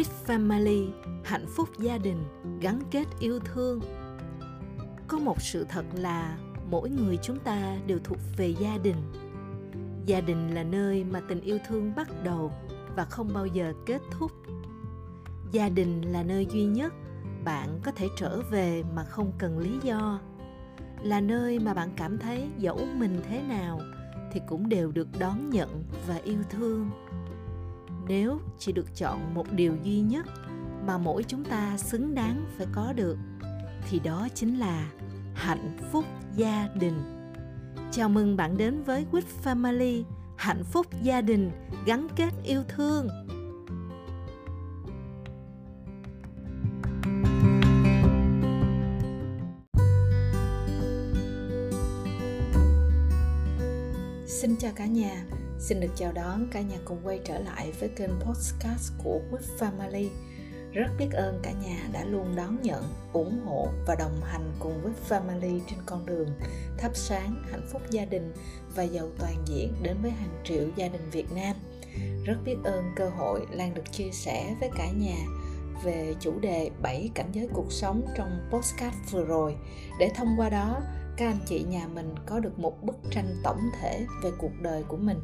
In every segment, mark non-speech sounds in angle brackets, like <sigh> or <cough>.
with family, hạnh phúc gia đình, gắn kết yêu thương. Có một sự thật là mỗi người chúng ta đều thuộc về gia đình. Gia đình là nơi mà tình yêu thương bắt đầu và không bao giờ kết thúc. Gia đình là nơi duy nhất bạn có thể trở về mà không cần lý do. Là nơi mà bạn cảm thấy dẫu mình thế nào thì cũng đều được đón nhận và yêu thương nếu chỉ được chọn một điều duy nhất mà mỗi chúng ta xứng đáng phải có được thì đó chính là hạnh phúc gia đình. Chào mừng bạn đến với quýt Family hạnh phúc gia đình gắn kết yêu thương. Xin chào cả nhà, xin được chào đón cả nhà cùng quay trở lại với kênh podcast của Quick Family. Rất biết ơn cả nhà đã luôn đón nhận, ủng hộ và đồng hành cùng với Family trên con đường thắp sáng hạnh phúc gia đình và giàu toàn diện đến với hàng triệu gia đình Việt Nam. Rất biết ơn cơ hội Lan được chia sẻ với cả nhà về chủ đề 7 cảnh giới cuộc sống trong podcast vừa rồi để thông qua đó các anh chị nhà mình có được một bức tranh tổng thể về cuộc đời của mình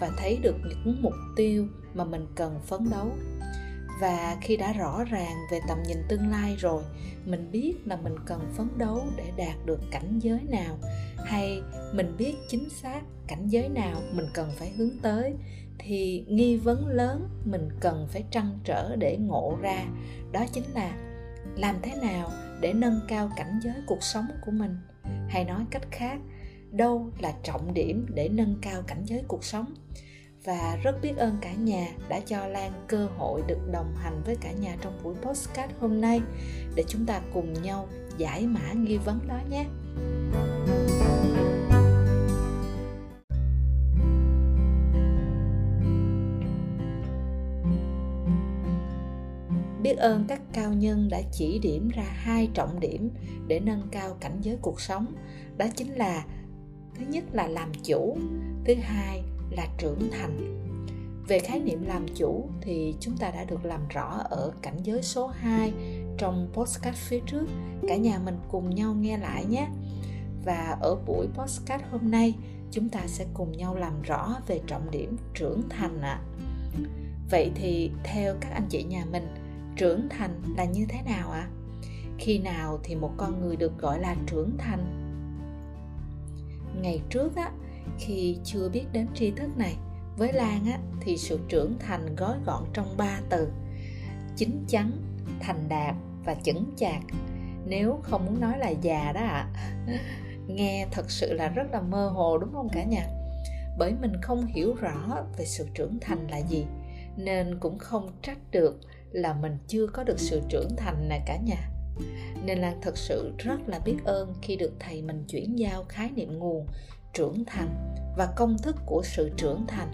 và thấy được những mục tiêu mà mình cần phấn đấu. Và khi đã rõ ràng về tầm nhìn tương lai rồi, mình biết là mình cần phấn đấu để đạt được cảnh giới nào, hay mình biết chính xác cảnh giới nào mình cần phải hướng tới, thì nghi vấn lớn mình cần phải trăn trở để ngộ ra. Đó chính là làm thế nào để nâng cao cảnh giới cuộc sống của mình hay nói cách khác, đâu là trọng điểm để nâng cao cảnh giới cuộc sống và rất biết ơn cả nhà đã cho Lan cơ hội được đồng hành với cả nhà trong buổi postcard hôm nay để chúng ta cùng nhau giải mã nghi vấn đó nhé. Biết ơn các cao nhân đã chỉ điểm ra hai trọng điểm để nâng cao cảnh giới cuộc sống. Đó chính là, thứ nhất là làm chủ, thứ hai là trưởng thành. Về khái niệm làm chủ thì chúng ta đã được làm rõ ở cảnh giới số 2 trong postcard phía trước. Cả nhà mình cùng nhau nghe lại nhé. Và ở buổi postcard hôm nay, chúng ta sẽ cùng nhau làm rõ về trọng điểm trưởng thành ạ. À. vậy thì theo các anh chị nhà mình trưởng thành là như thế nào ạ à? khi nào thì một con người được gọi là trưởng thành ngày trước á, khi chưa biết đến tri thức này, với lan á, thì sự trưởng thành gói gọn trong ba từ chính chắn, thành đạt và chững chạc nếu không muốn nói là già đó ạ à. <laughs> nghe thật sự là rất là mơ hồ đúng không cả nhà bởi mình không hiểu rõ về sự trưởng thành là gì, nên cũng không trách được là mình chưa có được sự trưởng thành nè cả nhà nên lan thật sự rất là biết ơn khi được thầy mình chuyển giao khái niệm nguồn, trưởng thành và công thức của sự trưởng thành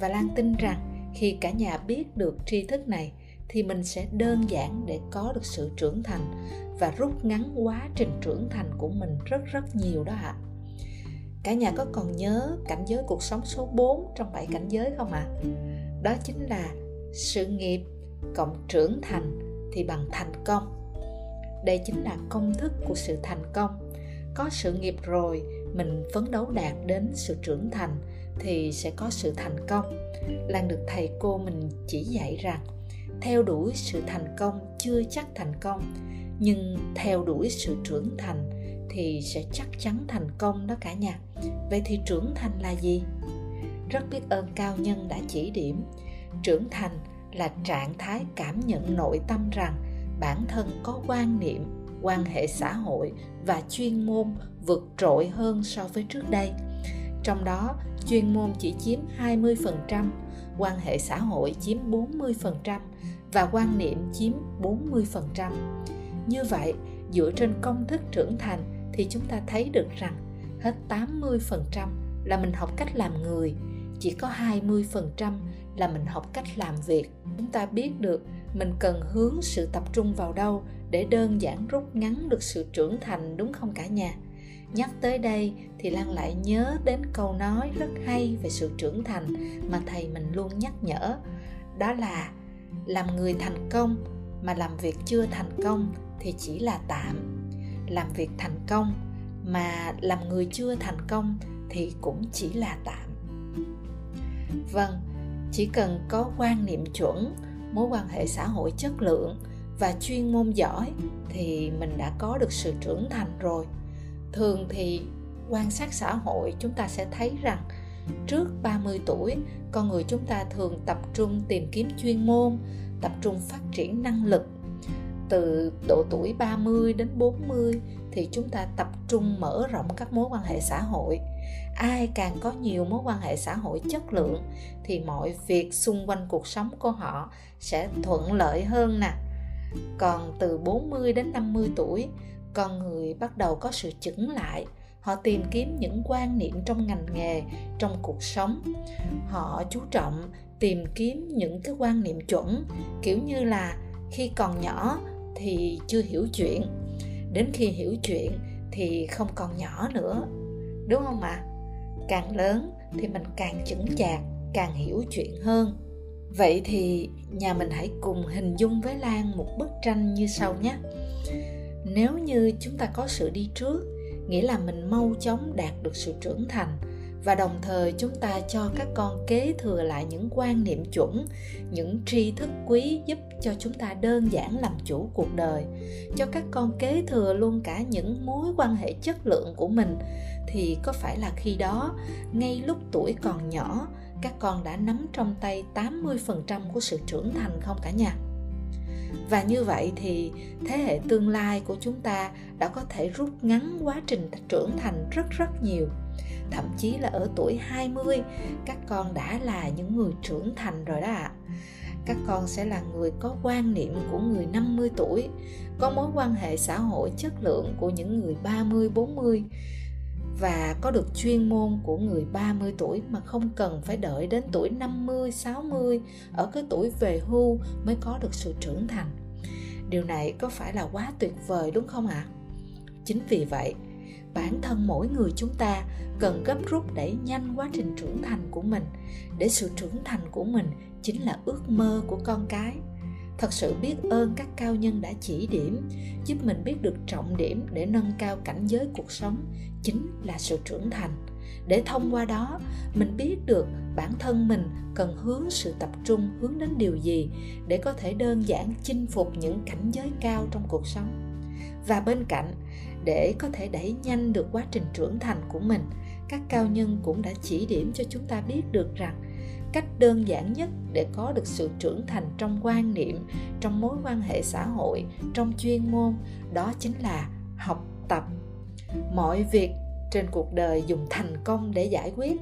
và lan tin rằng khi cả nhà biết được tri thức này thì mình sẽ đơn giản để có được sự trưởng thành và rút ngắn quá trình trưởng thành của mình rất rất nhiều đó ạ. À. Cả nhà có còn nhớ cảnh giới cuộc sống số 4 trong bảy cảnh giới không ạ? À? Đó chính là sự nghiệp cộng trưởng thành thì bằng thành công. Đây chính là công thức của sự thành công. Có sự nghiệp rồi, mình phấn đấu đạt đến sự trưởng thành thì sẽ có sự thành công. Lan được thầy cô mình chỉ dạy rằng, theo đuổi sự thành công chưa chắc thành công, nhưng theo đuổi sự trưởng thành thì sẽ chắc chắn thành công đó cả nhà. Vậy thì trưởng thành là gì? Rất biết ơn cao nhân đã chỉ điểm. Trưởng thành là trạng thái cảm nhận nội tâm rằng bản thân có quan niệm quan hệ xã hội và chuyên môn vượt trội hơn so với trước đây trong đó chuyên môn chỉ chiếm 20%, quan hệ xã hội chiếm 40% và quan niệm chiếm 40%. Như vậy, dựa trên công thức trưởng thành thì chúng ta thấy được rằng hết 80% là mình học cách làm người, chỉ có 20% là mình học cách làm việc. Chúng ta biết được mình cần hướng sự tập trung vào đâu để đơn giản rút ngắn được sự trưởng thành, đúng không cả nhà? Nhắc tới đây thì lan lại nhớ đến câu nói rất hay về sự trưởng thành mà thầy mình luôn nhắc nhở. Đó là, làm người thành công mà làm việc chưa thành công thì chỉ là tạm. Làm việc thành công mà làm người chưa thành công thì cũng chỉ là tạm. Vâng chỉ cần có quan niệm chuẩn, mối quan hệ xã hội chất lượng và chuyên môn giỏi thì mình đã có được sự trưởng thành rồi. Thường thì quan sát xã hội chúng ta sẽ thấy rằng trước 30 tuổi, con người chúng ta thường tập trung tìm kiếm chuyên môn, tập trung phát triển năng lực. Từ độ tuổi 30 đến 40 thì chúng ta tập trung mở rộng các mối quan hệ xã hội ai càng có nhiều mối quan hệ xã hội chất lượng thì mọi việc xung quanh cuộc sống của họ sẽ thuận lợi hơn nè. Còn từ 40 đến 50 tuổi, con người bắt đầu có sự chững lại. Họ tìm kiếm những quan niệm trong ngành nghề, trong cuộc sống. Họ chú trọng tìm kiếm những cái quan niệm chuẩn, kiểu như là khi còn nhỏ thì chưa hiểu chuyện, đến khi hiểu chuyện thì không còn nhỏ nữa. Đúng không ạ? à? Càng lớn thì mình càng chững chạc, càng hiểu chuyện hơn. Vậy thì nhà mình hãy cùng hình dung với lan một bức tranh như sau nhé. Nếu như chúng ta có sự đi trước, nghĩa là mình mau chóng đạt được sự trưởng thành và đồng thời chúng ta cho các con kế thừa lại những quan niệm chuẩn, những tri thức quý giúp cho chúng ta đơn giản làm chủ cuộc đời, cho các con kế thừa luôn cả những mối quan hệ chất lượng của mình thì có phải là khi đó ngay lúc tuổi còn nhỏ các con đã nắm trong tay 80% của sự trưởng thành không cả nhà? Và như vậy thì thế hệ tương lai của chúng ta đã có thể rút ngắn quá trình trưởng thành rất rất nhiều. Thậm chí là ở tuổi 20, các con đã là những người trưởng thành rồi đó ạ. À. Các con sẽ là người có quan niệm của người 50 tuổi, có mối quan hệ xã hội chất lượng của những người 30, 40 và có được chuyên môn của người 30 tuổi mà không cần phải đợi đến tuổi 50, 60 ở cái tuổi về hưu mới có được sự trưởng thành. Điều này có phải là quá tuyệt vời đúng không ạ? À? Chính vì vậy, bản thân mỗi người chúng ta cần gấp rút đẩy nhanh quá trình trưởng thành của mình để sự trưởng thành của mình chính là ước mơ của con cái thật sự biết ơn các cao nhân đã chỉ điểm, giúp mình biết được trọng điểm để nâng cao cảnh giới cuộc sống chính là sự trưởng thành. Để thông qua đó, mình biết được bản thân mình cần hướng sự tập trung hướng đến điều gì để có thể đơn giản chinh phục những cảnh giới cao trong cuộc sống. Và bên cạnh, để có thể đẩy nhanh được quá trình trưởng thành của mình, các cao nhân cũng đã chỉ điểm cho chúng ta biết được rằng cách đơn giản nhất để có được sự trưởng thành trong quan niệm, trong mối quan hệ xã hội, trong chuyên môn, đó chính là học tập. Mọi việc trên cuộc đời dùng thành công để giải quyết.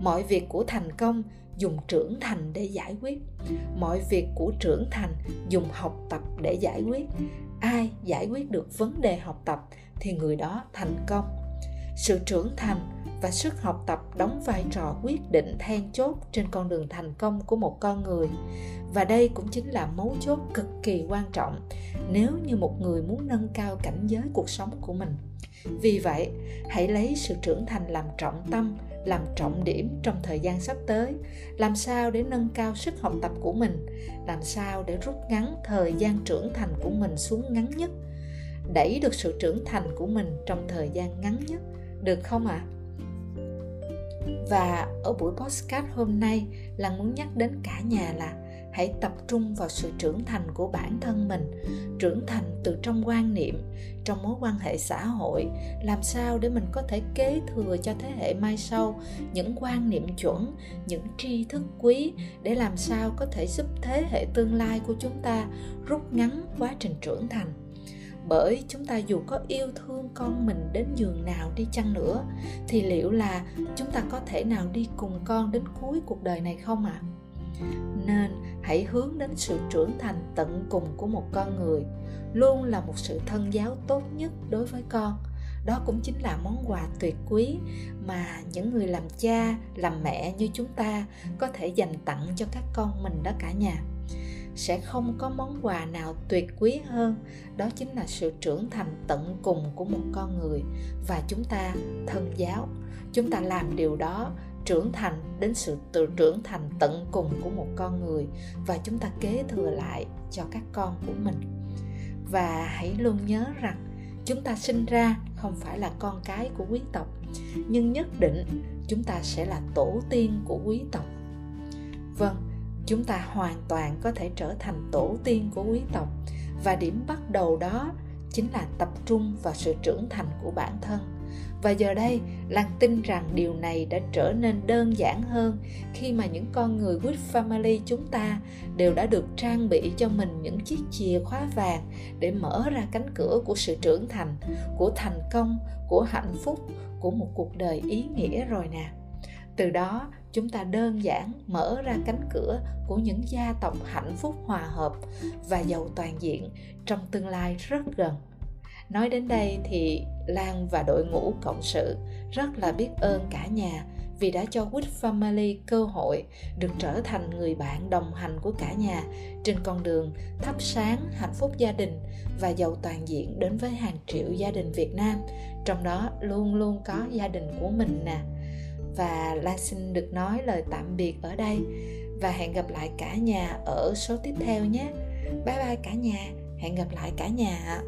Mọi việc của thành công dùng trưởng thành để giải quyết. Mọi việc của trưởng thành dùng học tập để giải quyết. Ai giải quyết được vấn đề học tập thì người đó thành công. Sự trưởng thành và sức học tập đóng vai trò quyết định then chốt trên con đường thành công của một con người. Và đây cũng chính là mấu chốt cực kỳ quan trọng nếu như một người muốn nâng cao cảnh giới cuộc sống của mình. Vì vậy, hãy lấy sự trưởng thành làm trọng tâm, làm trọng điểm trong thời gian sắp tới. Làm sao để nâng cao sức học tập của mình? Làm sao để rút ngắn thời gian trưởng thành của mình xuống ngắn nhất? Đẩy được sự trưởng thành của mình trong thời gian ngắn nhất, được không ạ? à? Và ở buổi podcast hôm nay là muốn nhắc đến cả nhà là hãy tập trung vào sự trưởng thành của bản thân mình, trưởng thành từ trong quan niệm, trong mối quan hệ xã hội, làm sao để mình có thể kế thừa cho thế hệ mai sau những quan niệm chuẩn, những tri thức quý để làm sao có thể giúp thế hệ tương lai của chúng ta rút ngắn quá trình trưởng thành bởi chúng ta dù có yêu thương con mình đến giường nào đi chăng nữa, thì liệu là chúng ta có thể nào đi cùng con đến cuối cuộc đời này không ạ à? nên hãy hướng đến sự trưởng thành tận cùng của một con người luôn là một sự thân giáo tốt nhất đối với con đó cũng chính là món quà tuyệt quý mà những người làm cha, làm mẹ như chúng ta có thể dành tặng cho các con mình đó cả nhà sẽ không có món quà nào tuyệt quý hơn. Đó chính là sự trưởng thành tận cùng của một con người. Và chúng ta, thân giáo, chúng ta làm điều đó trưởng thành đến sự tự trưởng thành tận cùng của một con người. Và chúng ta kế thừa lại cho các con của mình. Và hãy luôn nhớ rằng, chúng ta sinh ra không phải là con cái của quý tộc, nhưng nhất định chúng ta sẽ là tổ tiên của quý tộc. Vâng chúng ta hoàn toàn có thể trở thành tổ tiên của quý tộc. Và điểm bắt đầu đó chính là tập trung vào sự trưởng thành của bản thân. Và giờ đây, lan tin rằng điều này đã trở nên đơn giản hơn khi mà những con người with family chúng ta đều đã được trang bị cho mình những chiếc chìa khóa vàng để mở ra cánh cửa của sự trưởng thành, của thành công, của hạnh phúc, của một cuộc đời ý nghĩa rồi nè. Từ đó chúng ta đơn giản mở ra cánh cửa của những gia tộc hạnh phúc hòa hợp và giàu toàn diện trong tương lai rất gần. Nói đến đây thì lan và đội ngũ cộng sự rất là biết ơn cả nhà vì đã cho Good Family cơ hội được trở thành người bạn đồng hành của cả nhà trên con đường thắp sáng hạnh phúc gia đình và giàu toàn diện đến với hàng triệu gia đình Việt Nam, trong đó luôn luôn có gia đình của mình nè và la xin được nói lời tạm biệt ở đây. Và hẹn gặp lại cả nhà ở số tiếp theo nhé. Bye bye cả nhà. Hẹn gặp lại cả nhà ạ.